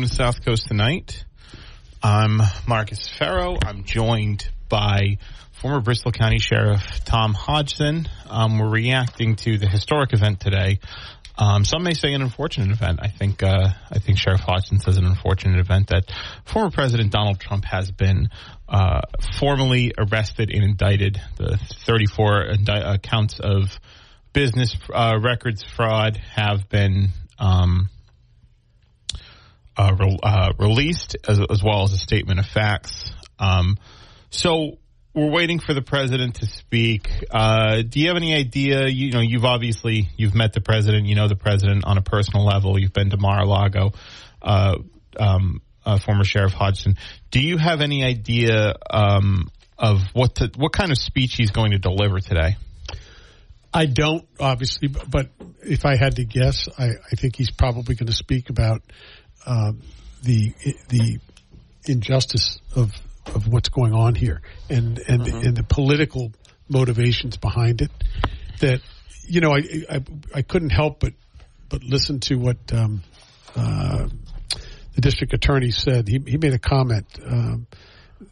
Welcome to South Coast Tonight. I'm Marcus Farrow. I'm joined by former Bristol County Sheriff Tom Hodgson. Um, we're reacting to the historic event today. Um, some may say an unfortunate event. I think uh, I think Sheriff Hodgson says an unfortunate event that former President Donald Trump has been uh, formally arrested and indicted. The 34 indi- counts of business uh, records fraud have been. Um, uh, re- uh, released as, as, well as a statement of facts. Um, so we're waiting for the president to speak. Uh, do you have any idea? You know, you've obviously you've met the president. You know the president on a personal level. You've been to Mar-a-Lago. Uh, um, uh, former Sheriff Hodgson. Do you have any idea um, of what to, what kind of speech he's going to deliver today? I don't, obviously, but if I had to guess, I, I think he's probably going to speak about uh, the the injustice of of what's going on here and and mm-hmm. and the political motivations behind it. That you know, I I, I couldn't help but but listen to what um, uh, the district attorney said. He he made a comment. Um,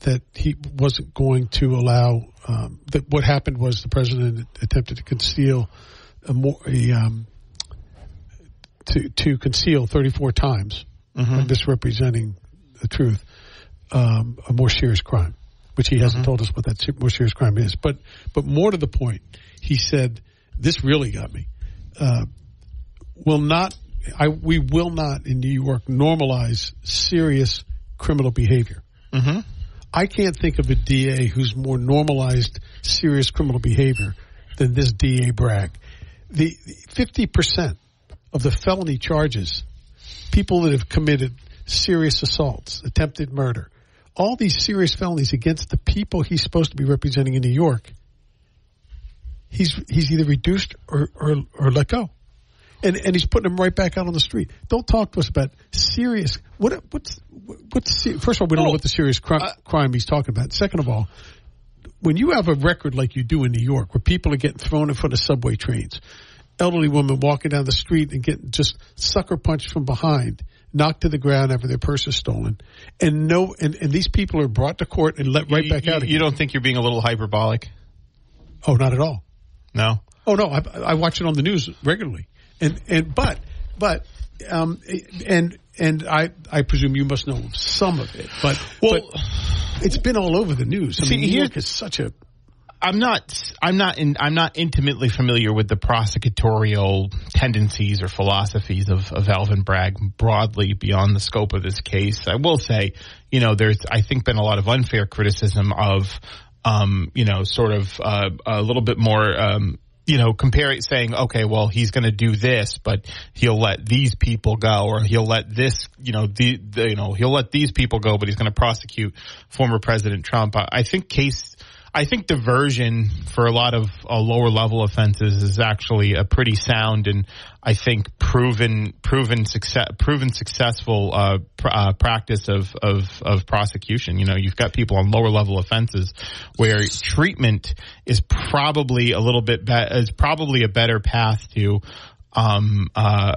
that he wasn't going to allow um, that what happened was the president attempted to conceal a more a, um, to to conceal 34 times mm-hmm. misrepresenting the truth, um, a more serious crime, which he hasn't mm-hmm. told us what that more serious crime is. But but more to the point, he said, "This really got me." Uh, will not I we will not in New York normalize serious criminal behavior. Mm-hmm. I can't think of a DA who's more normalized serious criminal behavior than this DA Bragg. The fifty percent of the felony charges people that have committed serious assaults, attempted murder, all these serious felonies against the people he's supposed to be representing in New York, he's he's either reduced or or, or let go. And, and he's putting them right back out on the street. Don't talk to us about serious. What what's what's first of all we don't know what the serious crime, uh, crime he's talking about. Second of all, when you have a record like you do in New York, where people are getting thrown in front of subway trains, elderly woman walking down the street and getting just sucker punched from behind, knocked to the ground after their purse is stolen, and no, and, and these people are brought to court and let right you, back you, out. Again. You don't think you're being a little hyperbolic? Oh, not at all. No. Oh no, I, I watch it on the news regularly, and and but but um and and I I presume you must know some of it, but well. But it's been all over the news. I see, mean, New York is such a I'm not I'm not in, I'm not intimately familiar with the prosecutorial tendencies or philosophies of, of Alvin Bragg broadly beyond the scope of this case. I will say, you know, there's I think been a lot of unfair criticism of um, you know, sort of uh, a little bit more um, you know, compare it saying, okay, well, he's going to do this, but he'll let these people go, or he'll let this, you know, the, the you know, he'll let these people go, but he's going to prosecute former President Trump. I, I think case I think diversion for a lot of uh, lower level offenses is actually a pretty sound and I think proven proven success proven successful uh, pr- uh, practice of, of of prosecution. You know, you've got people on lower level offenses where treatment is probably a little bit be- is probably a better path to um, uh,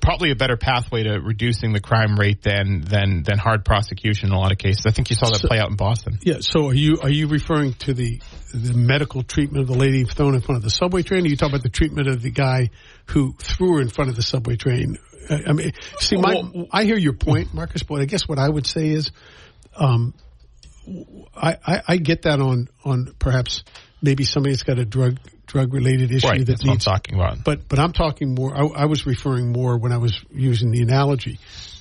probably a better pathway to reducing the crime rate than than than hard prosecution in a lot of cases. I think you saw that so, play out in Boston. Yeah. So are you are you referring to the the medical treatment of the lady thrown in front of the subway train? Are you talking about the treatment of the guy who threw her in front of the subway train? I mean, see, my, well, I hear your point, Marcus, but I guess what I would say is, um, I, I, I get that on on perhaps maybe somebody's got a drug drug related issue Right, that that's what I'm talking about. But but I'm talking more. I, I was referring more when I was using the analogy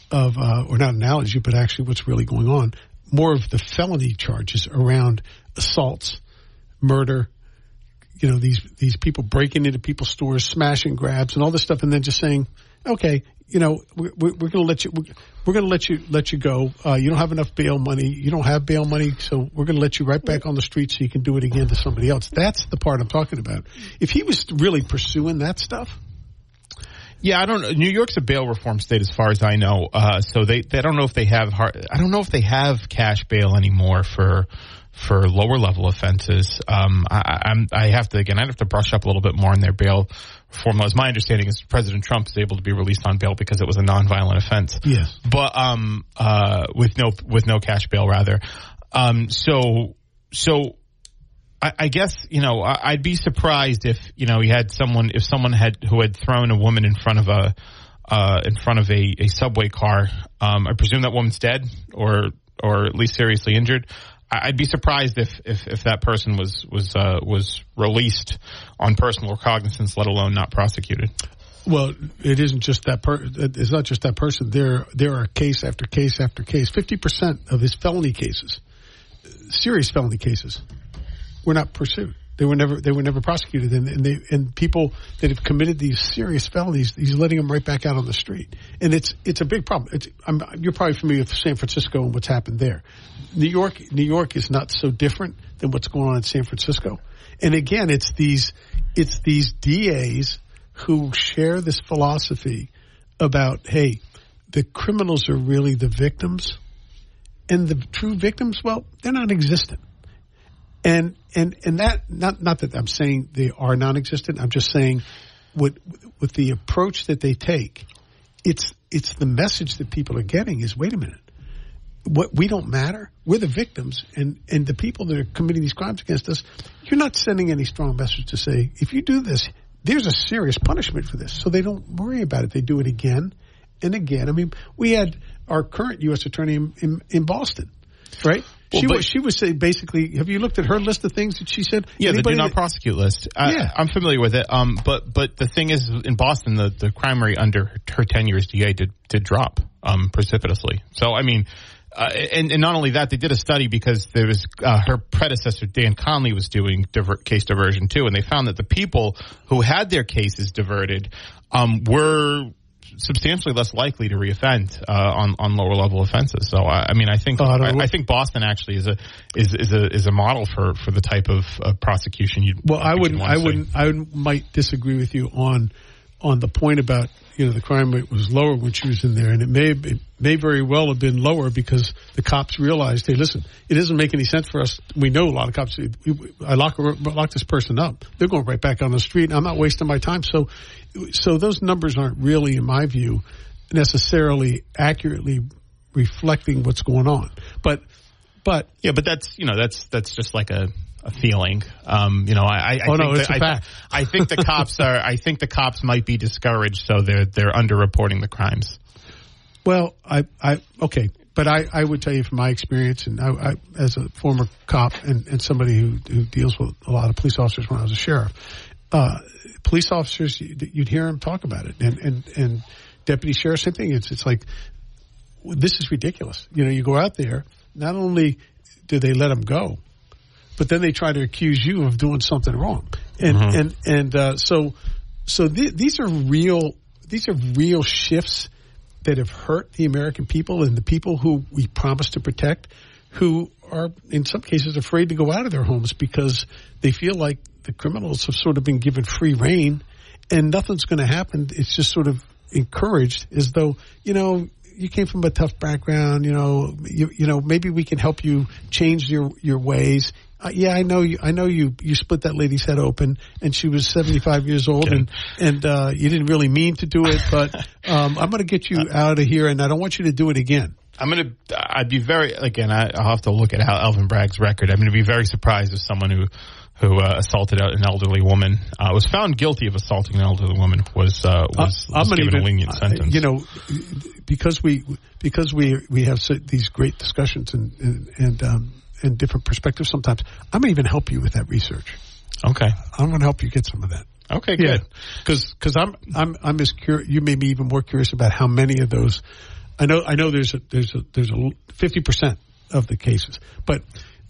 of, uh, or not analogy, but actually what's really going on. More of the felony charges around assaults, murder. You know these these people breaking into people's stores, smashing grabs, and all this stuff, and then just saying, okay, you know, we're, we're going to let you, we're, going to let you let you go. Uh, you don't have enough bail money. You don't have bail money, so we're going to let you right back on the street so you can do it again to somebody else. That's the part I'm talking about. If he was really pursuing that stuff, Yeah, I don't. know. New York's a bail reform state, as far as I know. Uh, so they, they don't know if they have hard. I don't know if they have cash bail anymore for for lower level offenses. Um, I, I'm I have to again. I have to brush up a little bit more on their bail reform laws. My understanding is President Trump is able to be released on bail because it was a nonviolent offense. Yes. but um, uh, with no with no cash bail rather. Um, so so I, I guess you know I, I'd be surprised if you know he had someone if someone had who had thrown a woman in front of a uh, in front of a, a subway car. Um, I presume that woman's dead or or at least seriously injured. I'd be surprised if, if, if that person was was uh, was released on personal recognizance, let alone not prosecuted. Well, it isn't just that per. It's not just that person. There, there are case after case after case. Fifty percent of his felony cases, serious felony cases, were not pursued. They were never. They were never prosecuted. And, and they and people that have committed these serious felonies, he's letting them right back out on the street. And it's it's a big problem. It's, I'm, you're probably familiar with San Francisco and what's happened there. New York, New York is not so different than what's going on in San Francisco. And again, it's these it's these DAs who share this philosophy about, hey, the criminals are really the victims, and the true victims, well, they're non-existent. And and and that not not that I'm saying they are non-existent. I'm just saying, with with the approach that they take, it's it's the message that people are getting is, wait a minute, what we don't matter. We're the victims, and and the people that are committing these crimes against us. You're not sending any strong message to say if you do this, there's a serious punishment for this. So they don't worry about it. They do it again and again. I mean, we had our current U.S. attorney in, in, in Boston, right? Well, she was she was saying basically. Have you looked at her list of things that she said? Yeah, the do Anybody not that- prosecute list. I, Yeah. I'm familiar with it. Um, but but the thing is, in Boston, the, the crime rate under her, her tenure as DA did did drop um, precipitously. So I mean, uh, and and not only that, they did a study because there was uh, her predecessor Dan Conley was doing divert, case diversion too, and they found that the people who had their cases diverted um, were substantially less likely to reoffend uh, on on lower level offenses. So I, I mean, I think Oh, I I, think Boston actually is a is is a is a model for for the type of uh, prosecution you. Well, I wouldn't. I wouldn't. I would, might disagree with you on on the point about you know the crime rate was lower when she was in there, and it may it may very well have been lower because the cops realized, hey, listen, it doesn't make any sense for us. We know a lot of cops. I lock lock this person up. They're going right back on the street. And I'm not wasting my time. So, so those numbers aren't really, in my view, necessarily accurately reflecting what's going on. But, but Yeah, but that's you know that's that's just like a. A feeling, um, you know. I, I, Oh, think no, a I. I think the cops are. I think the cops might be discouraged, so they're they're underreporting the crimes. Well, I, I, okay, but I, I would tell you from my experience, and I, I as a former cop and, and somebody who, who deals with a lot of police officers when I was a sheriff, uh, police officers, you'd, hear them talk about it, and and and deputy sheriff, same thing. It's it's like this is ridiculous. You know, you go out there, not only do they let them go, but then they try to accuse you of doing something wrong, and and and uh, so so th- these are real these are real shifts that have hurt the American people and the people who we promise to protect, who are in some cases afraid to go out of their homes because they feel like the criminals have sort of been given free reign, and nothing's going to happen. It's just sort of encouraged as though you know you came from a tough background. You know, you, you know, maybe we can help you change your your ways. Uh, yeah, I know you. I know you. You split that lady's head open, and she was seventy five years old, and and uh, you didn't really mean to do it. But um, I'm going to get you out of here, and I don't want you to do it again. I'm gonna. I'd be very again. I, I'll have to look at how Alvin Bragg's record. I'm gonna be very surprised if someone who who uh, assaulted an elderly woman uh, was found guilty of assaulting an elderly woman was uh, was, I'm was given even- a lenient sentence. You know, because we because we we have these great discussions and and and, um, and different perspectives. Sometimes I'm going to even help you with that research. Okay. I'm going to help you get some of that. Okay, good. Because because I'm I'm I'm as curious. You may be even more curious about how many of those. I know I know there's a there's a there's a fifty percent of the cases, but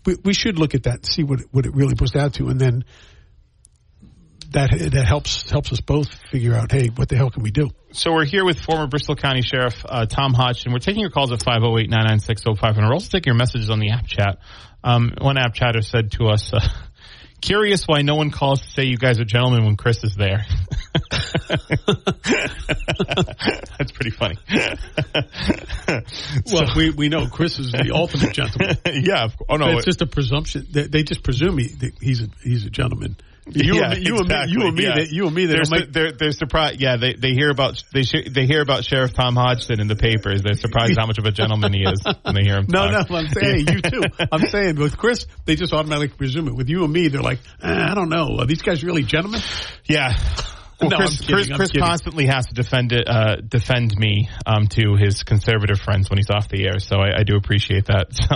we, we should look at that and see what what it really boils down to, and then that that helps helps us both figure out, hey, what the hell can we do? So we're here with former Bristol County Sheriff uh, Tom Hodgson. We're taking your calls at 508-996-0500. We're also taking your messages on the app chat. Um, one app chatter said to us, uh, curious why no one calls to say you guys are gentlemen when Chris is there. That's pretty funny. well, we, we know Chris is the ultimate gentleman. yeah. Oh no, it's just a presumption. They, they just presume he, he's a he's a gentleman. You, yeah, and me, you, exactly. and me, you and me, yeah. you and me, they're, make... they're, they're surprised. Yeah, they, they hear about they sh- they hear about Sheriff Tom Hodgson in the papers. They're surprised how much of a gentleman he is when they hear him. No, talk. no, I'm saying you too. I'm saying with Chris, they just automatically presume it. With you and me, they're like, eh, I don't know. Are these guys really gentlemen? Yeah. Well, no, Chris, kidding, Chris, Chris constantly has to defend it, uh, defend me um, to his conservative friends when he's off the air. So I, I do appreciate that. So,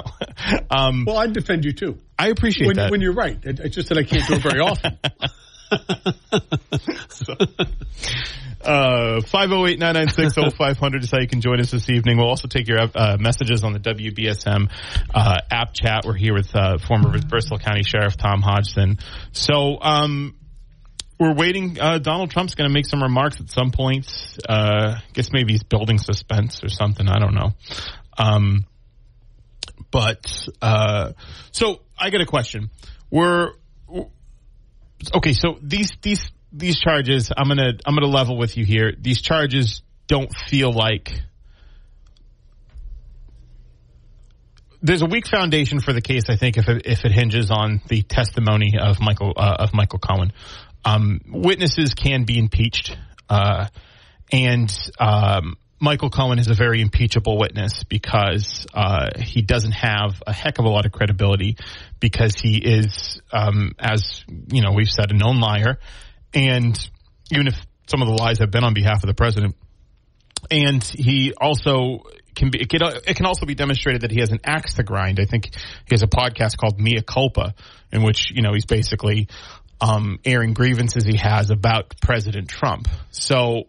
um, well, I defend you too. I appreciate when, that. When you're right, it's just that I can't do it very often. so, uh, 508-996-0500 is how you can join us this evening. We'll also take your uh, messages on the WBSM uh, app chat. We're here with uh, former Bristol County Sheriff Tom Hodgson. So, um, we're waiting. Uh, Donald Trump's going to make some remarks at some point. Uh, I guess maybe he's building suspense or something. I don't know. Um, but uh, so I got a question. We're okay. So these these these charges, I'm gonna I'm gonna level with you here. These charges don't feel like there's a weak foundation for the case. I think if it, if it hinges on the testimony of Michael uh, of Michael Cohen, um, witnesses can be impeached, uh, and um, Michael Cohen is a very impeachable witness because uh, he doesn't have a heck of a lot of credibility because he is, um, as you know, we've said, a known liar, and even if some of the lies have been on behalf of the president, and he also can be, it can, it can also be demonstrated that he has an axe to grind. I think he has a podcast called Mea Culpa, in which, you know, he's basically, um, airing grievances he has about President Trump. So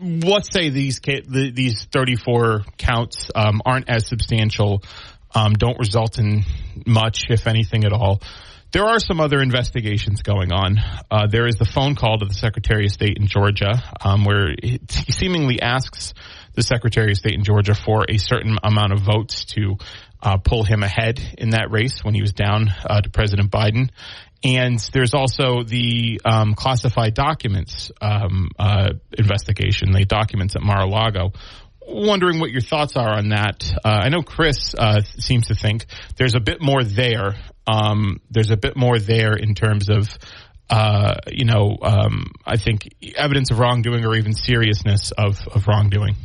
let's say these, these 34 counts, um, aren't as substantial, um, don't result in much, if anything at all. There are some other investigations going on. Uh, there is the phone call to the Secretary of State in Georgia, um, where he seemingly asks the Secretary of State in Georgia for a certain amount of votes to uh, pull him ahead in that race when he was down uh, to President Biden. And there's also the um, classified documents um, uh, investigation, the documents at Mar-a-Lago. Wondering what your thoughts are on that. Uh, I know Chris uh, seems to think there's a bit more there. Um, there's a bit more there in terms of uh, you know, um, I think evidence of wrongdoing or even seriousness of, of wrongdoing.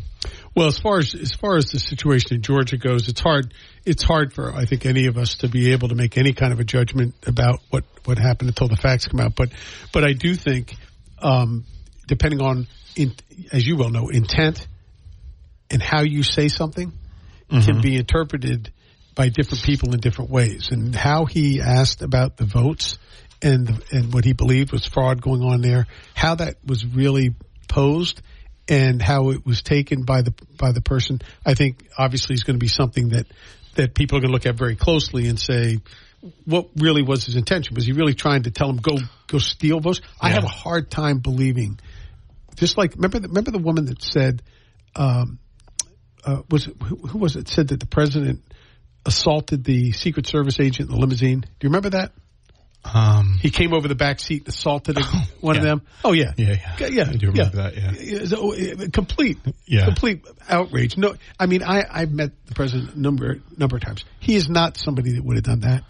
Well, as far as as far as the situation in Georgia goes, it's hard. It's hard for I think any of us to be able to make any kind of a judgment about what what happened until the facts come out. But but I do think, um, depending on, in, as you well know, intent and how you say something mm-hmm. can be interpreted by different people in different ways. And how he asked about the votes and and what he believed was fraud going on there, how that was really posed and how it was taken by the by the person, I think obviously is going to be something that that people are going to look at very closely and say, what really was his intention? Was he really trying to tell him go go steal votes? Yeah. I have a hard time believing. Just like remember the, remember the woman that said, um, uh, was it, who, who was it said that the president assaulted the Secret Service agent in the limousine? Do you remember that? Um, he came over the back seat, assaulted one yeah. of them. Oh yeah, yeah, yeah. yeah. I do remember yeah. that. Yeah, uh, complete, yeah. complete outrage. No, I mean, I I've met the president a number number of times. He is not somebody that would have done that.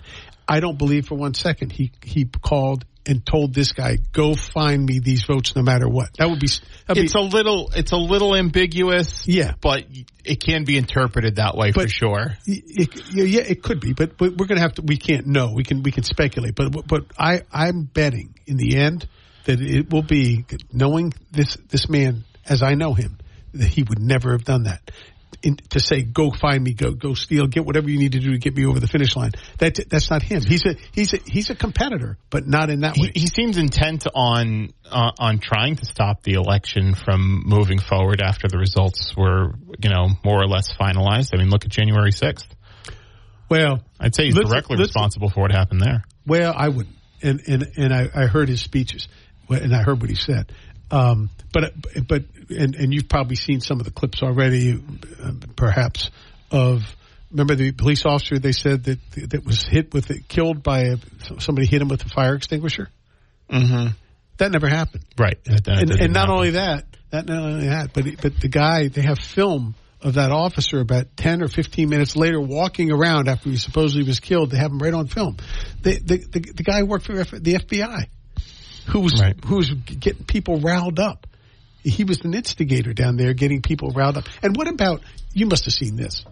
I don't believe for one second he he called and told this guy, "Go find me these votes, no matter what." That would be. It's be, a little. It's a little ambiguous. Yeah, but it can be interpreted that way for sure. It, yeah, it could be, but, but we're going to have to. We can't know. We can we can speculate, but but I I'm betting in the end that it will be knowing this this man as I know him that he would never have done that. In, to say, "Go find me, go go steal, get whatever you need to do to get me over the finish line." That that's not him. He's a he's a he's a competitor, but not in that He, way. he seems intent on uh, on trying to stop the election from moving forward after the results were, you know, more or less finalized. I mean, look at January sixth. well, I'd say he's directly responsible for what happened there. Well, I wouldn't, and and and I, I heard his speeches, and I heard what he said. Um, but but and and you've probably seen some of the clips already, perhaps of. Remember the police officer they said that that was hit with it, killed by a, somebody hit him with a fire extinguisher. Mm-hmm. That never happened. Right, That- that and, and not happen. only that, that not only that, but but the guy they have film of that officer about ten or fifteen minutes later walking around after he supposedly was killed. They have him right on film. The the the, the guy worked for the FBI, who was Right. who was getting people riled up. He was an instigator down there, getting people riled up. And what about you? Must have seen this.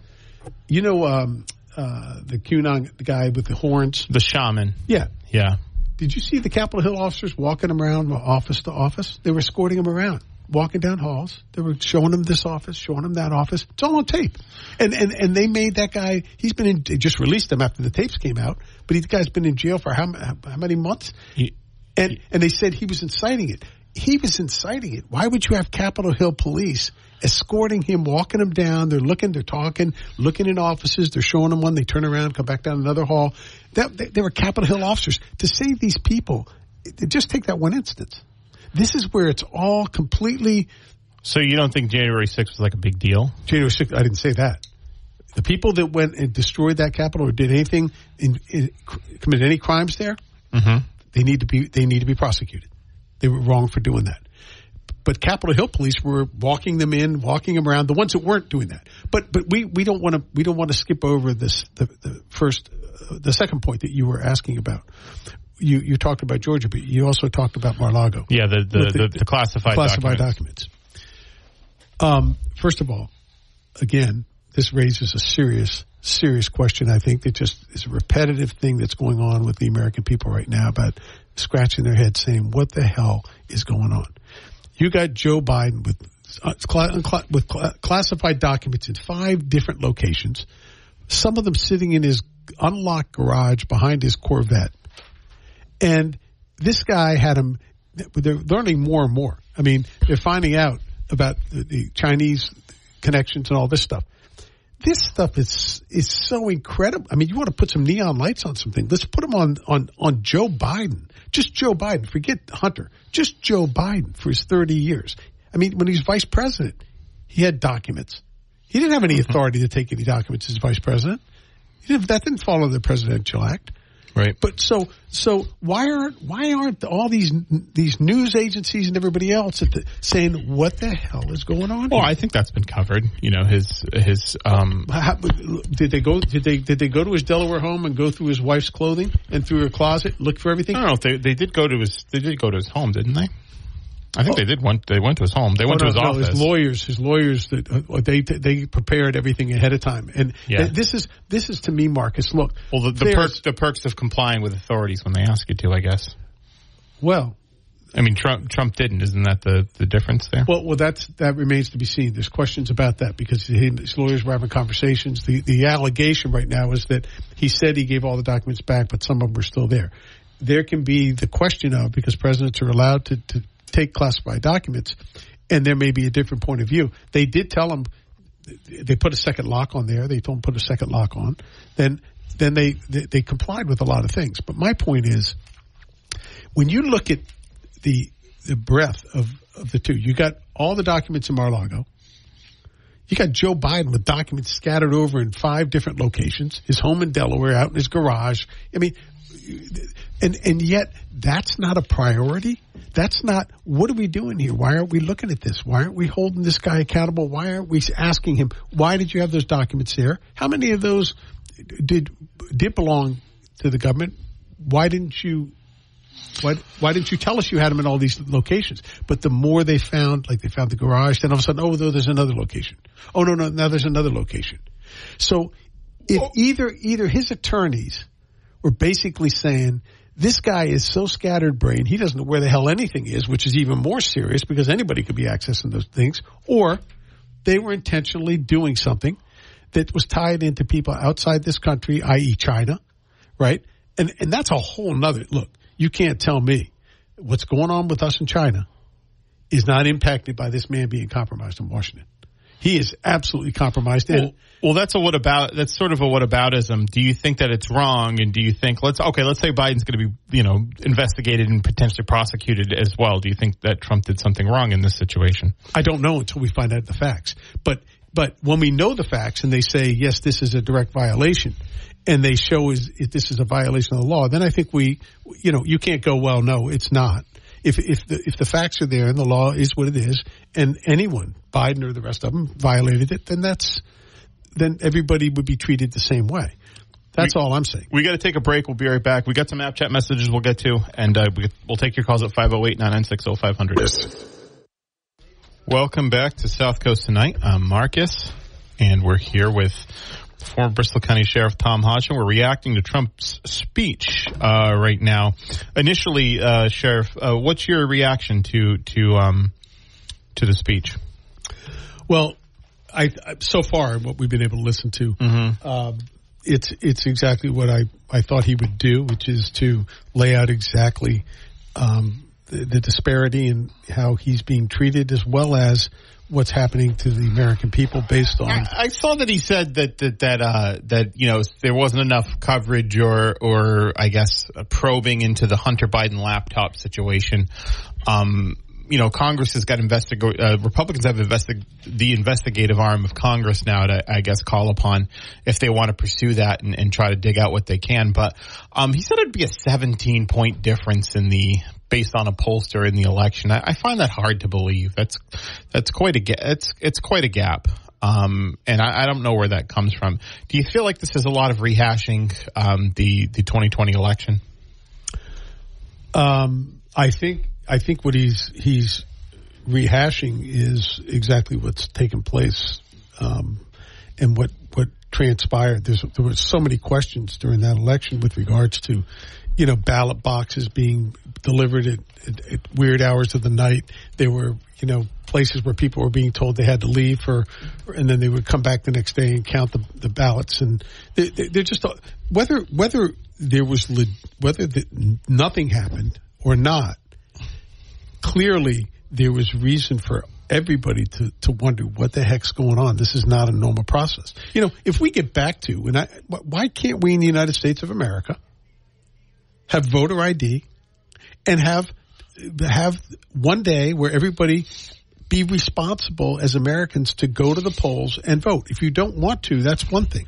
You know um, uh, the QAnon guy with the horns. the shaman. Yeah, Yeah, did you see the Capitol Hill officers walking him around office to office? They were escorting him around, walking down halls. They were showing him this office, showing him that office. It's all on tape. And and and they made that guy. He's been in. They just released him after the tapes came out. But he, the guy's been in jail for how how many months? He- And and they said he was inciting it. He was inciting it. Why would you have Capitol Hill police escorting him, walking him down? They're looking, they're talking, looking in offices. They're showing him one. They turn around, come back down another hall. That they, they were Capitol Hill officers to save these people. Just take that one instance. This is where it's all completely So you don't think January sixth was like a big deal? January 6th. I didn't say that. The people that went and destroyed that Capitol or did anything, in, in, committed any crimes there, Mm-hmm. They need to be they need to be prosecuted. They were wrong for doing that. But Capitol Hill police were walking them in, walking them around. The ones that weren't doing that. But but we, we don't want to we don't want to skip over this the, the first uh, the second point that you were asking about. You you talked about Georgia, but you also talked about Mar-a-Lago. Yeah, the the, With the, the, classified classified documents. documents. Um, first of all, again, this raises a serious, serious question. I think that just is a repetitive thing that's going on with the American people right now about scratching their head saying, what the hell is going on? You got Joe Biden with, uh, cla- with classified documents in five different locations, some of them sitting in his unlocked garage behind his Corvette. And this guy had him, they're learning more and more. I mean, they're finding out about the Chinese connections and all this stuff. This stuff is is so incredible. I mean, you want to put some neon lights on something. Let's put them on on on Joe Biden. Just Joe Biden. Forget Hunter. Just Joe Biden for his 30 years. I mean, when he was vice president, he had documents. He didn't have any mm-hmm. authority to take any documents as vice president. Didn't, that didn't follow the Presidential Act. Right. But so so why aren't why aren't all these these news agencies and everybody else at the, saying what the hell is going on? Well, here? I think that's been covered. You know, his his um How, did they go? Did they did they go to his Delaware home and go through his wife's clothing and through her closet, look for everything? I don't know they they did go to his they did go to his home, didn't they? I think they did went they went to his home. They went Oh, to his no, no, office. His lawyers, his lawyers that uh, they they prepared everything ahead of time, and Yeah. th- this is this is to me, Marcus. Look, well, the, the perks the perks of complying with authorities when they ask you to, I guess. Well, I mean, Trump Trump didn't. Isn't that the the difference there? Well, well, that's that remains to be seen. There's questions about that because his lawyers were having conversations. The the allegation right now is that he said he gave all the documents back, but some of them were still there. There can be the question of because presidents are allowed to, to take classified documents, and there may be a different point of view. They did tell them they put a second lock on there. They told them put a second lock on. Then then they, they they complied with a lot of things. But my point is, when you look at the the breadth of, of the two, you got all the documents in Mar-a-Lago. You got Joe Biden with documents scattered over in five different locations. His home in Delaware, out in his garage. I mean, and and yet that's not a priority. That's not what are we doing here? Why aren't we looking at this? Why aren't we holding this guy accountable? Why aren't we asking him why did you have those documents there? How many of those did did belong to the government? Why didn't you why, why didn't you tell us you had them in all these locations? But the more they found, like they found the garage, then all of a sudden, oh, no, there's another location. Oh, no, no, now there's another location. So if oh. either, either his attorneys were basically saying, this guy is so scattered brain, he doesn't know where the hell anything is, which is even more serious because anybody could be accessing those things, or they were intentionally doing something that was tied into people outside this country, i.e., China, right? And and that's a whole nother look. You can't tell me what's going on with us in China is not impacted by this man being compromised in Washington. He is absolutely compromised. Well, well, that's a what about? That's sort of a what aboutism. Do you think that it's wrong? And do you think let's okay, let's say Biden's going to be you know investigated and potentially prosecuted as well. Do you think that Trump did something wrong in this situation? I don't know until we find out the facts. But but when we know the facts and they say yes, this is a direct violation, and they show is this is a violation of the law, then I think we you know you can't go well no it's not if if the if the facts are there and the law is what it is, and anyone, Biden or the rest of them, violated it, then that's then everybody would be treated the same way. That's we, all I'm saying. We got to take a break. We'll be right back. We got some app chat messages we'll get to, and uh, we, will take your calls at 508 996 0500. Welcome back to South Coast Tonight. I'm Marcus, and we're here with former Bristol County Sheriff Tom Hodgson. We're reacting to Trump's speech uh, right now. Initially, uh, Sheriff, uh, what's your reaction to to um, to the speech? Well, I so far what we've been able to listen to, mm-hmm. um, it's it's exactly what I I thought he would do, which is to lay out exactly um, the, the disparity in how he's being treated, as well as what's happening to the American people based on. I, I saw that he said that that that uh, that you know there wasn't enough coverage or or I guess probing into the Hunter Biden laptop situation. Um, you know, Congress has got investigate. Uh, Republicans have invested the investigative arm of Congress now to, I guess, call upon if they want to pursue that and, and try to dig out what they can. But um, he said it'd be a 17 point difference in the based on a pollster in the election. I, I find that hard to believe. That's that's quite a it's it's quite a gap. Um, and I, I, don't know where that comes from. Do you feel like this is a lot of rehashing um, the the 2020 election? Um, I think I think what he's he's rehashing is exactly what's taken place, um, and what what transpired. There's, there were so many questions during that election with regards to you know, ballot boxes being delivered at, at, at, weird hours of the night. There were, you know, places where people were being told they had to leave for, and then they would come back the next day and count the, the ballots. And they, they're just whether whether there was whether the, nothing happened or not. Clearly, there was reason for everybody to, to wonder what the heck's going on. This is not a normal process. You know, if we get back to, and I, why can't we in the United States of America have voter ID, and have have one day where everybody be responsible as Americans to go to the polls and vote. If you don't want to, that's one thing.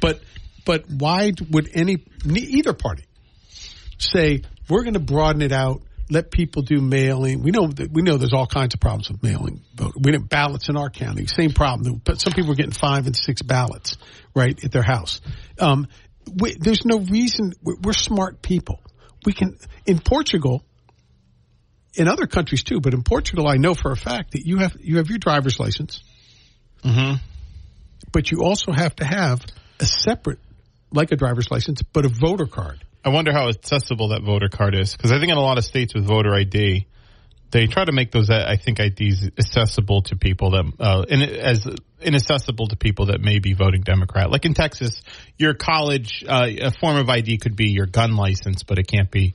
But but why would any either party say we're going to broaden it out? Let people do mailing. We know that we know there's all kinds of problems with mailing vote. We have ballots in our county, same problem. But some people are getting five and six ballots right at their house. Um, we, there's no reason. We're smart people. We can in Portugal, in other countries too, but in Portugal, I know for a fact that you have you have your driver's license, mm-hmm. but you also have to have a separate, like a driver's license, but a voter card. I wonder how accessible that voter card is because I think in a lot of states with voter ID, they try to make those I think IDs accessible to people that uh, as inaccessible to people that may be voting Democrat. Like in Texas, your college uh, a form of ID could be your gun license, but it can't be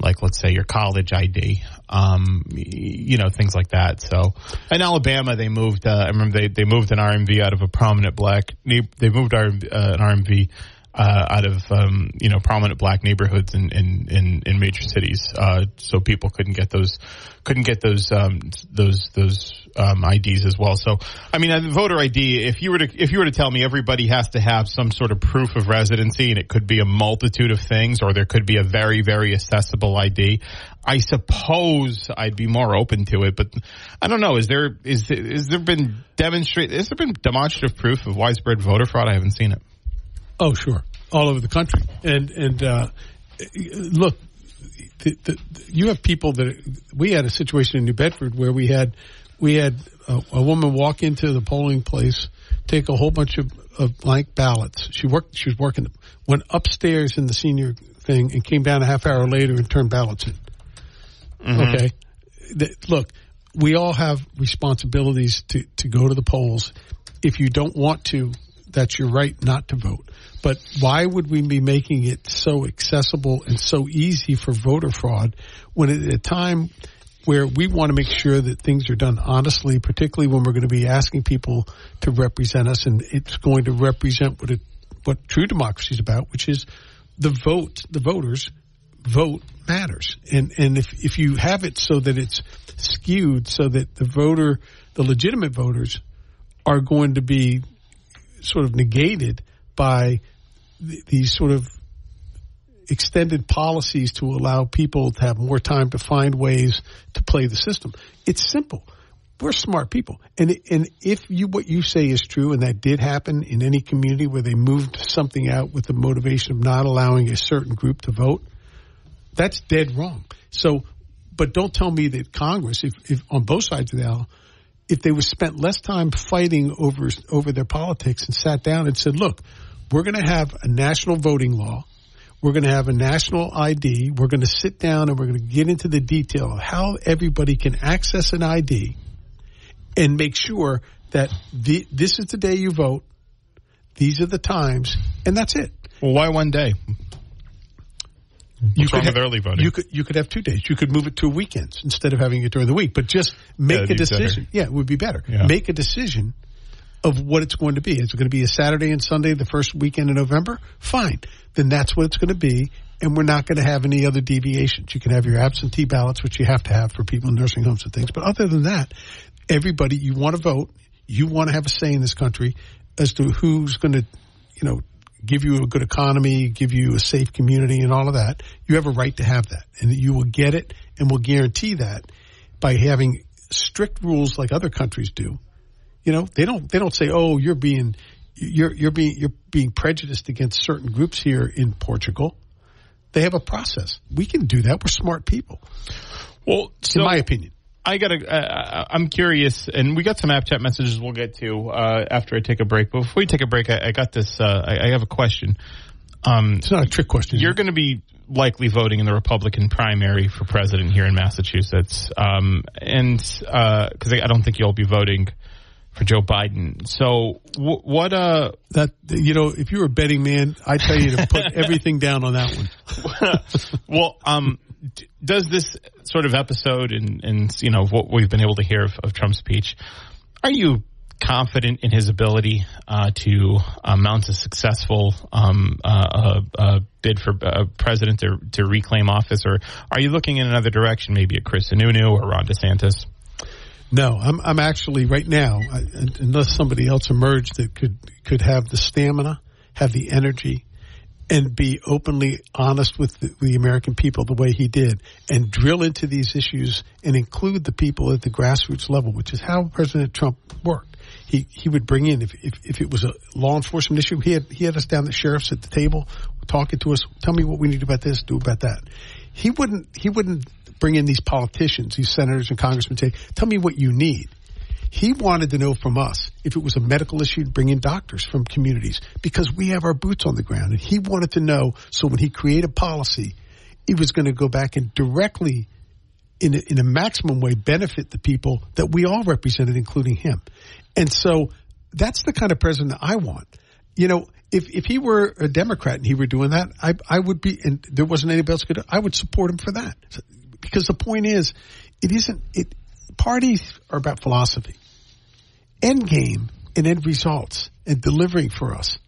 like let's say your college ID, um, you know things like that. So in Alabama, they moved. Uh, I remember they they moved an RMV out of a prominent black. They moved our, uh, an RMV uh, out of um, you know prominent black neighborhoods in in in, in major cities, uh, so people couldn't get those couldn't get those um, those those um, IDs as well. So, I mean, voter ID. If you were to if you were to tell me everybody has to have some sort of proof of residency, and it could be a multitude of things, or there could be a very very accessible ID. I suppose I'd be more open to it, but I don't know. Is there is is there been demonstrate? Has there been demonstrative proof of widespread voter fraud? I haven't seen it. Oh, sure, all over the country, and and uh, look, the, the, you have people that we had a situation in New Bedford where we had we had a, a, woman walk into the polling place, take a whole bunch of, of blank ballots. She worked. She was working. Went upstairs in the senior thing and came down a half hour later and turned ballots in. Mm-hmm. Okay, the, look, we all have responsibilities to, to go to the polls. If you don't want to, that's your right not to vote. But why would we be making it so accessible and so easy for voter fraud when at a time where we want to make sure that things are done honestly, particularly when we're going to be asking people to represent us and it's going to represent what it, what true democracy is about, which is the vote, the voters vote matters. And, and if, if you have it so that it's skewed so that the voter, the legitimate voters are going to be sort of negated by th- these sort of extended policies to allow people to have more time to find ways to play the system. It's simple. We're smart people. And, and if you, what you say is true, and that did happen in any community where they moved something out with the motivation of not allowing a certain group to vote, that's dead wrong. So, but don't tell me that Congress, if, if on both sides of the aisle, if they were spent less time fighting over over their politics and sat down and said, "Look, we're going to have a national voting law. We're going to have a national ID. We're going to sit down and we're going to get into the detail of how everybody can access an ID and make sure that the, this is the day you vote. These are the times, and that's it. Well, why one day? You What's wrong have, with early voting? You could you could have two days. You could move it to weekends instead of having it during the week. But just make that'd a be better. decision. Yeah, it would be better. Yeah. Make a decision of what it's going to be. Is it going to be a Saturday and Sunday the first weekend in November? Fine. Then that's what it's going to be. And we're not going to have any other deviations. You can have your absentee ballots, which you have to have for people in nursing homes and things. But other than that, everybody, you want to vote. You want to have a say in this country as to who's going to, you know, give you a good economy, give you a safe community and all of that. You have a right to have that and you will get it and will guarantee that by having strict rules like other countries do. You know, they don't, they don't say, oh, you're being, you're, you're being, you're being prejudiced against certain groups here in Portugal. They have a process. We can do that. We're smart people, well, so in my opinion. I got to. Uh, I'm curious, and we got some app chat messages we'll get to uh, after I take a break. But before we take a break, I, I got this. Uh, I, I have a question. Um, It's not a trick question. you're going to be likely voting in the Republican primary for president here in Massachusetts, um, and because I, I don't think you'll be voting for Joe Biden. So, w- what? Uh, that, you know, if you were a betting man, I tell you to put everything down on that one. well, um, d- does this sort of episode and, and you know what we've been able to hear of, of Trump's speech, are you confident in his ability uh, to uh, mount a successful um, uh, uh, uh, bid for uh, president to, to reclaim office, or are you looking in another direction, maybe at Chris Sununu or Ron DeSantis? No, I'm I'm actually right now, I, unless somebody else emerged that could could have the stamina, have the energy, and be openly honest with the, the American people the way he did, and drill into these issues and include the people at the grassroots level, which is how President Trump worked. He he would bring in if if, if it was a law enforcement issue, he had he had us down the sheriffs at the table talking to us. Tell me what we need about this, do about that. He wouldn't he wouldn't bring in these politicians, these senators and congressmen, say, tell me what you need. He wanted to know from us if it was a medical issue to bring in doctors from communities because we have our boots on the ground. And he wanted to know so when he created policy, it was going to go back and directly, in a, in a maximum way, benefit the people that we all represented, including him. And so that's the kind of president I want. You know, if if he were a Democrat and he were doing that, I I would be, and there wasn't anybody else could. I would support him for that because the point is, it isn't. It parties are about philosophy, end game and end results, and delivering for us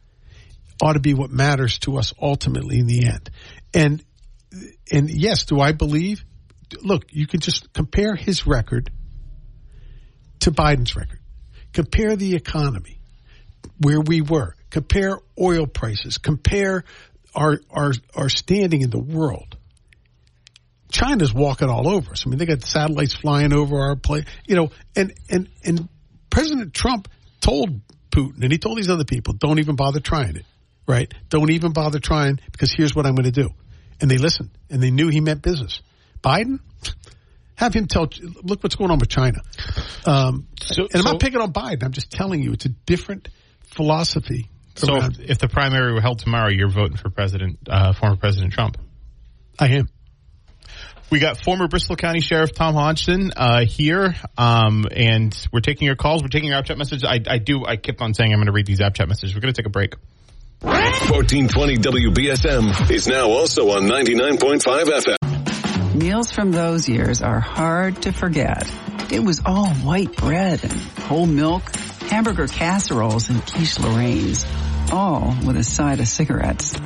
ought to be what matters to us ultimately in the end. And and yes, do I believe? Look, you can just compare his record to Biden's record. Compare the economy, where we were. Compare oil prices. Compare our our our standing in the world. China's walking all over us. I mean, they got satellites flying over our place, you know, and, and, and President Trump told Putin and he told these other people, don't even bother trying it, right? Don't even bother trying because here's what I'm going to do. And they listened and they knew he meant business. Biden, have him tell, look what's going on with China. Um, So- and I'm so- not picking on Biden. I'm just telling you it's a different philosophy. So, if, if the primary were held tomorrow, you're voting for President, uh, former President Trump. I am. We got former Bristol County Sheriff Tom Hodgson uh, here, um, and we're taking your calls. We're taking your app chat messages. I, I do. I kept on saying I'm going to read these app chat messages. We're going to take a break. 1420 WBSM is now also on 99.5 FM. Meals from those years are hard to forget. It was all white bread and whole milk, hamburger casseroles and quiche Lorraine's, all with a side of cigarettes.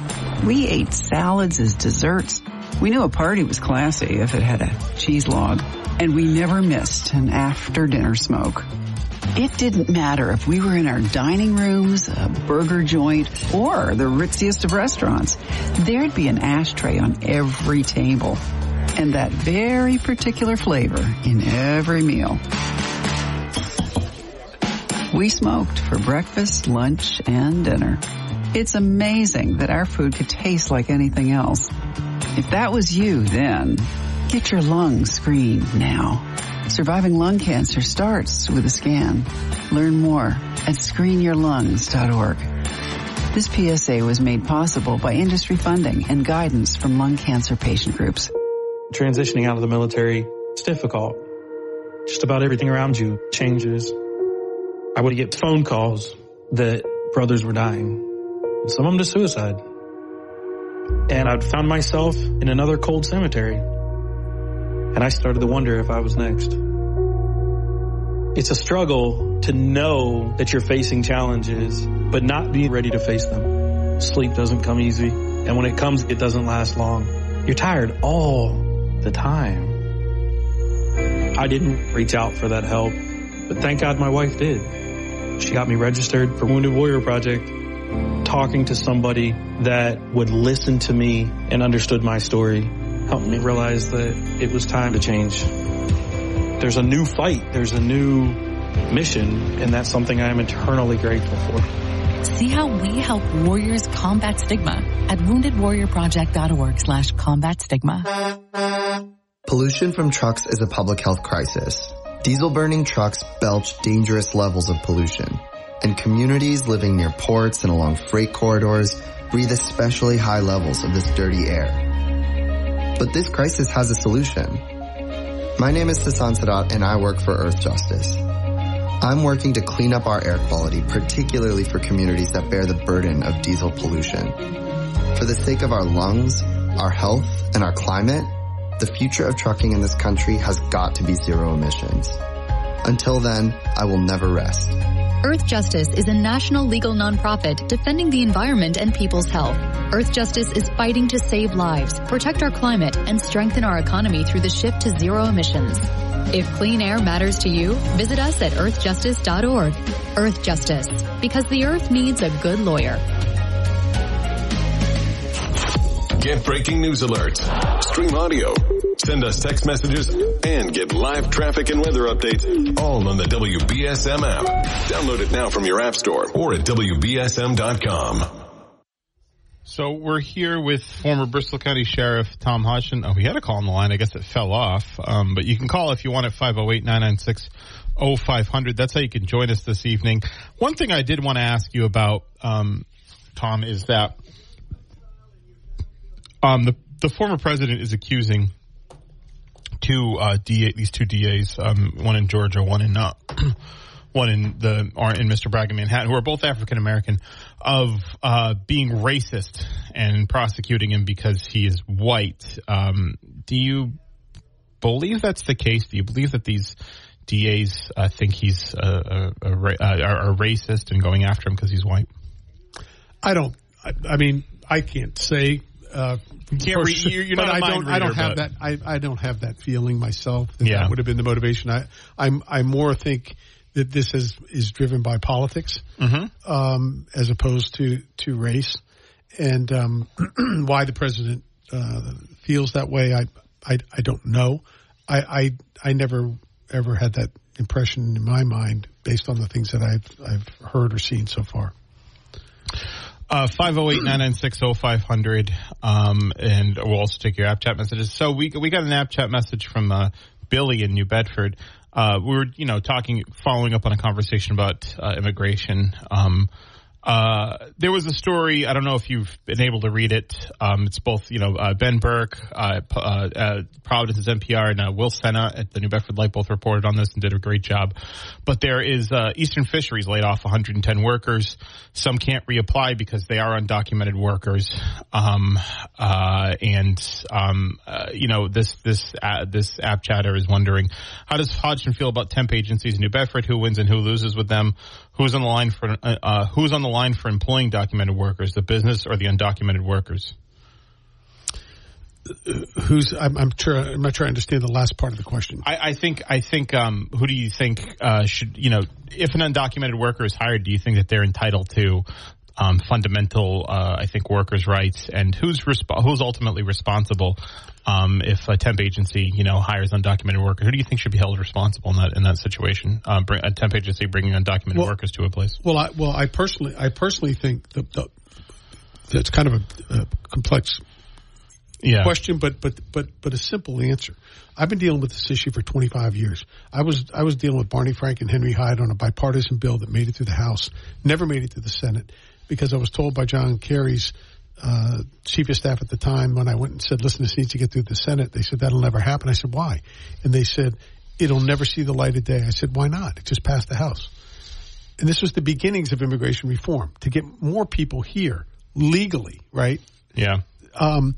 We ate salads as desserts. We knew a party was classy if it had a cheese log, and we never missed an after dinner smoke. It didn't matter if we were in our dining rooms, a burger joint, or the ritziest of restaurants. There'd be an ashtray on every table. And that very particular flavor in every meal. We smoked for breakfast, lunch, and dinner. It's amazing that our food could taste like anything else. If that was you then, get your lungs screened now. Surviving lung cancer starts with a scan. Learn more at screenyourlungs.org. This PSA was made possible by industry funding and guidance from lung cancer patient groups. Transitioning out of the military, it's difficult. Just about everything around you changes. I would get phone calls that brothers were dying, some of them to suicide. And I'd found myself in another cold cemetery. And I started to wonder if I was next. It's a struggle to know that you're facing challenges, but not be ready to face them. Sleep doesn't come easy. And when it comes, it doesn't last long. You're tired all the time. I didn't reach out for that help, but thank God my wife did. She got me registered for Wounded Warrior Project, talking to somebody that would listen to me and understood my story helped me realize that it was time to change. There's a new fight. There's a new mission, and that's something I am eternally grateful for. See how we help warriors combat stigma at woundedwarriorproject.org slash combat stigma. Pollution from trucks is a public health crisis. Diesel burning trucks belch dangerous levels of pollution, and communities living near ports and along freight corridors breathe especially high levels of this dirty air. But this crisis has a solution. My name is Sasan Saadat and I work for Earth Justice. I'm working to clean up our air quality, particularly for communities that bear the burden of diesel pollution. For the sake of our lungs, our health, and our climate, the future of trucking in this country has got to be zero emissions. Until then, I will never rest. Earth Justice is a national legal nonprofit defending the environment and people's health. Earth Justice is fighting to save lives, protect our climate, and strengthen our economy through the shift to zero emissions. If clean air matters to you, visit us at earthjustice.org. Earth Justice, because the earth needs a good lawyer. Get breaking news alerts, stream audio, send us text messages, and get live traffic and weather updates all on the WBSM app. Download it now from your app store or at WBSM.com. So we're here with former Bristol County Sheriff Tom Hodgson. Oh, we had a call on the line. I guess it fell off. Um, but you can call if you want at 508-996-0500. That's how you can join us this evening. One thing I did want to ask you about, um, Tom, is that um, the the former president is accusing two uh, DA, these two DAs, um, one in Georgia, one in uh, one in the in Mr. Bragg in Manhattan, who are both African American, of uh, being racist and prosecuting him because he is white. Um, do you believe that's the case? Do you believe that these DAs uh, think he's a, a, a, are racist and going after him because he's white? I don't. I, I mean, I can't say uh, can't read. You're, not I don't. mind I don't have but- that. I, I don't have that feeling myself. That, Yeah. that would have been the motivation. I I'm I more think that this is is driven by politics Mm-hmm. um, as opposed to to race, and um, why the president uh, feels that way. I I, I don't know. I, I I never ever had that impression in my mind based on the things that I've I've heard or seen so far. Uh, 508-996-0500, um, and we'll also take your app chat messages. So we, we got an app chat message from, uh, Billy in New Bedford. Uh, we were, you know, talking, following up on a conversation about, uh, immigration. Um, Uh, there was a story. I don't know if you've been able to read it. Um, it's both, you know, uh, Ben Berke, uh, uh, uh Providence's NPR, and uh, Will Sennott at the New Bedford Light both reported on this and did a great job. But there is Eastern Fisheries laid off 110 workers. Some can't reapply because they are undocumented workers. Um, uh and um, you know, this this this app chatter is wondering how does Hodgson feel about temp agencies in New Bedford? Who wins and who loses with them? Who's on the line for who's on the line for employing documented workers, the business or the undocumented workers? Who's? I'm, I'm sure. I'm not sure I understand the last part of the question. I, I think. I think. Um, who do you think uh, should? You know, if an undocumented worker is hired, do you think that they're entitled to um, fundamental, uh, I think, workers' rights, and who's resp- who's ultimately responsible um, if a temp agency, you know, hires undocumented workers? Who do you think should be held responsible in that in that situation? Uh, bring, a temp agency bringing undocumented well, workers to a place. Well, I, well, I personally, I personally think that the, that's kind of a, a complex yeah. question, but but but but a simple answer. I've been dealing with this issue for 25 years. I was I was dealing with Barney Frank and Henry Hyde on a bipartisan bill that made it through the House, never made it to the Senate because I was told by John Kerry's uh, chief of staff at the time when I went and said, listen, this needs to get through the Senate. They said, that'll never happen. I said, why? And they said, it'll never see the light of day. I said, why not? It just passed the House. And this was the beginnings of immigration reform to get more people here legally, right? Yeah. Um,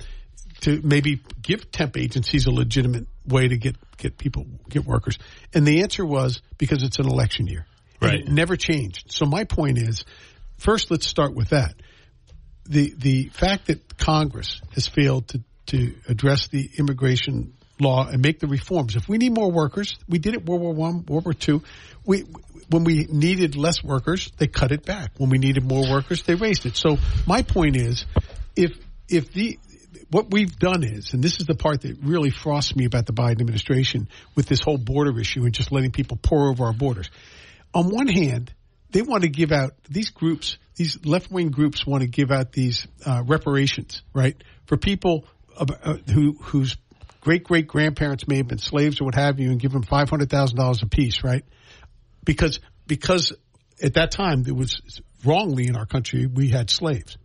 to maybe give temp agencies a legitimate way to get, get people, get workers. And the answer was because it's an election year. Right. it never changed. So my point is, first let's start with that. The the fact that Congress has failed to to address the immigration law and make the reforms. If we need more workers, we did it World War One, World War Two. We when we needed less workers, they cut it back. When we needed more workers, they raised it. So my point is, if if the what we've done is, and this is the part that really frosts me about the Biden administration with this whole border issue and just letting people pour over our borders. On one hand, they want to give out these groups, these left wing groups want to give out these uh, reparations, right, for people uh, who whose great great grandparents may have been slaves or what have you, and give them five hundred thousand dollars a piece, right? Because because at that time there was wrongly in our country we had slaves.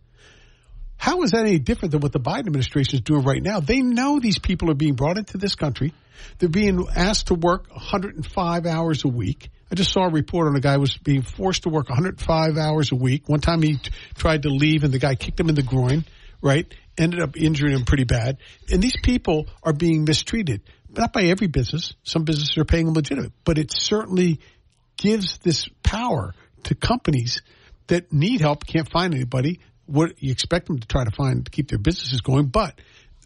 How is that any different than what the Biden administration is doing right now? They know these people are being brought into this country. They're being asked to work 105 hours a week. I just saw a report on a guy who was being forced to work 105 hours a week. One time he t- tried to leave and the guy kicked him in the groin, right? Ended up injuring him pretty bad. And these people are being mistreated. Not by every business. Some businesses are paying them legitimate, but it certainly gives this power to companies that need help, can't find anybody. What you expect them to try to find to keep their businesses going, but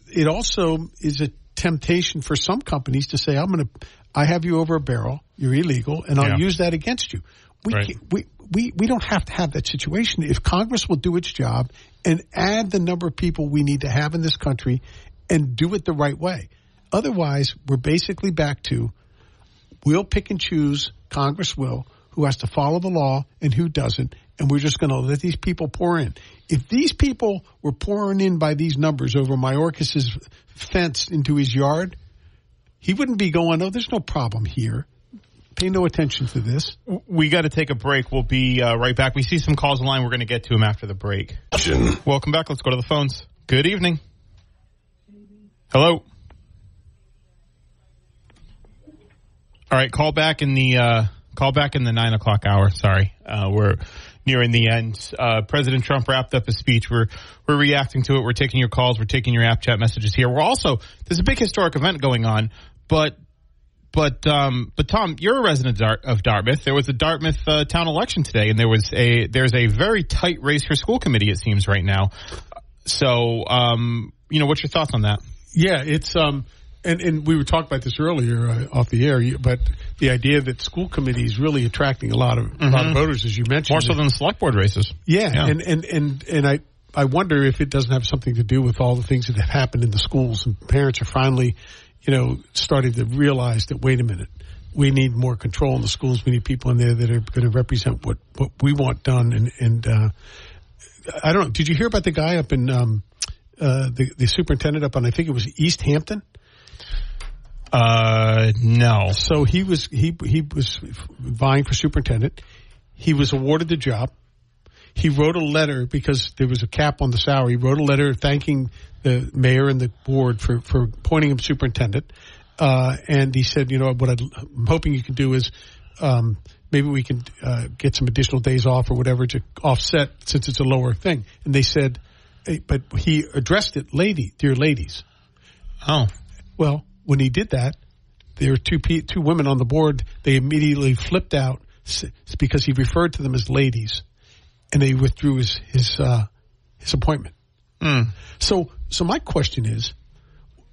it also is a temptation for some companies to say, "I'm going to I have you over a barrel. You're illegal, and I'll yeah. use that against you. We, right. we we we don't have to have that situation. If Congress will do its job and add the number of people we need to have in this country, and do it the right way, otherwise we're basically back to we'll pick and choose. Congress will who has to follow the law and who doesn't, and we're just going to let these people pour in. If these people were pouring in by these numbers over Mayorkas's fence into his yard, he wouldn't be going, oh, there's no problem here. Pay no attention to this. We got to take a break. We'll be uh, right back. We see some calls online. We're going to get to them after the break. Welcome back. Let's go to the phones. Good evening. Hello. All right, call back in the uh, call back in the nine o'clock hour. Sorry, uh, we're nearing the end. Uh, President Trump wrapped up his speech. We're we're reacting to it. We're taking your calls. We're taking your app chat messages here. We're also there's a big historic event going on, but but um, but Tom, you're a resident of Dartmouth. There was a Dartmouth uh, town election today, and there was a there's a very tight race for school committee. It seems right now. So um, you know, what's your thoughts on that? Yeah, it's um, and, and we were talking about this earlier uh, off the air, but the idea that school committee is really attracting a lot of mm-hmm. a lot of mm-hmm. voters, as you mentioned, more so than the select board races. Yeah, yeah, and and and and I I wonder if it doesn't have something to do with all the things that have happened in the schools, and parents are finally, you know, starting to realize that wait a minute, we need more control in the schools. We need people in there that are going to represent what what we want done. And and uh, I don't know. Did you hear about the guy up in um, uh, the the superintendent up on I think it was Easthampton? Uh, no. So he was he he was vying for superintendent. He was awarded the job. he wrote a letter because there was a cap on the salary. He wrote a letter thanking the mayor and the board for, for appointing him superintendent. Uh, and he said, you know, what I'm hoping you can do is, um, maybe we can, uh, get some additional days off or whatever to offset since it's a lower thing. And they said, hey, but he addressed it, lady, dear ladies. Oh, Well, when he did that, there were two pe- two women on the board. They immediately flipped out because he referred to them as ladies, and they withdrew his his uh, his appointment. Hmm. So, so my question is,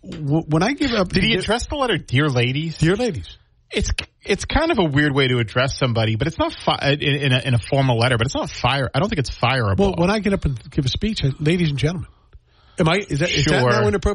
w- when I give up, did he address the letter, dear ladies? dear ladies? It's it's kind of a weird way to address somebody, but it's not fi- uh, in, in, a, in a formal letter. But it's not fire. I don't think it's fireable. Well, when I get up and give a speech, I, ladies and gentlemen, am I is that Sure. now inappropriate?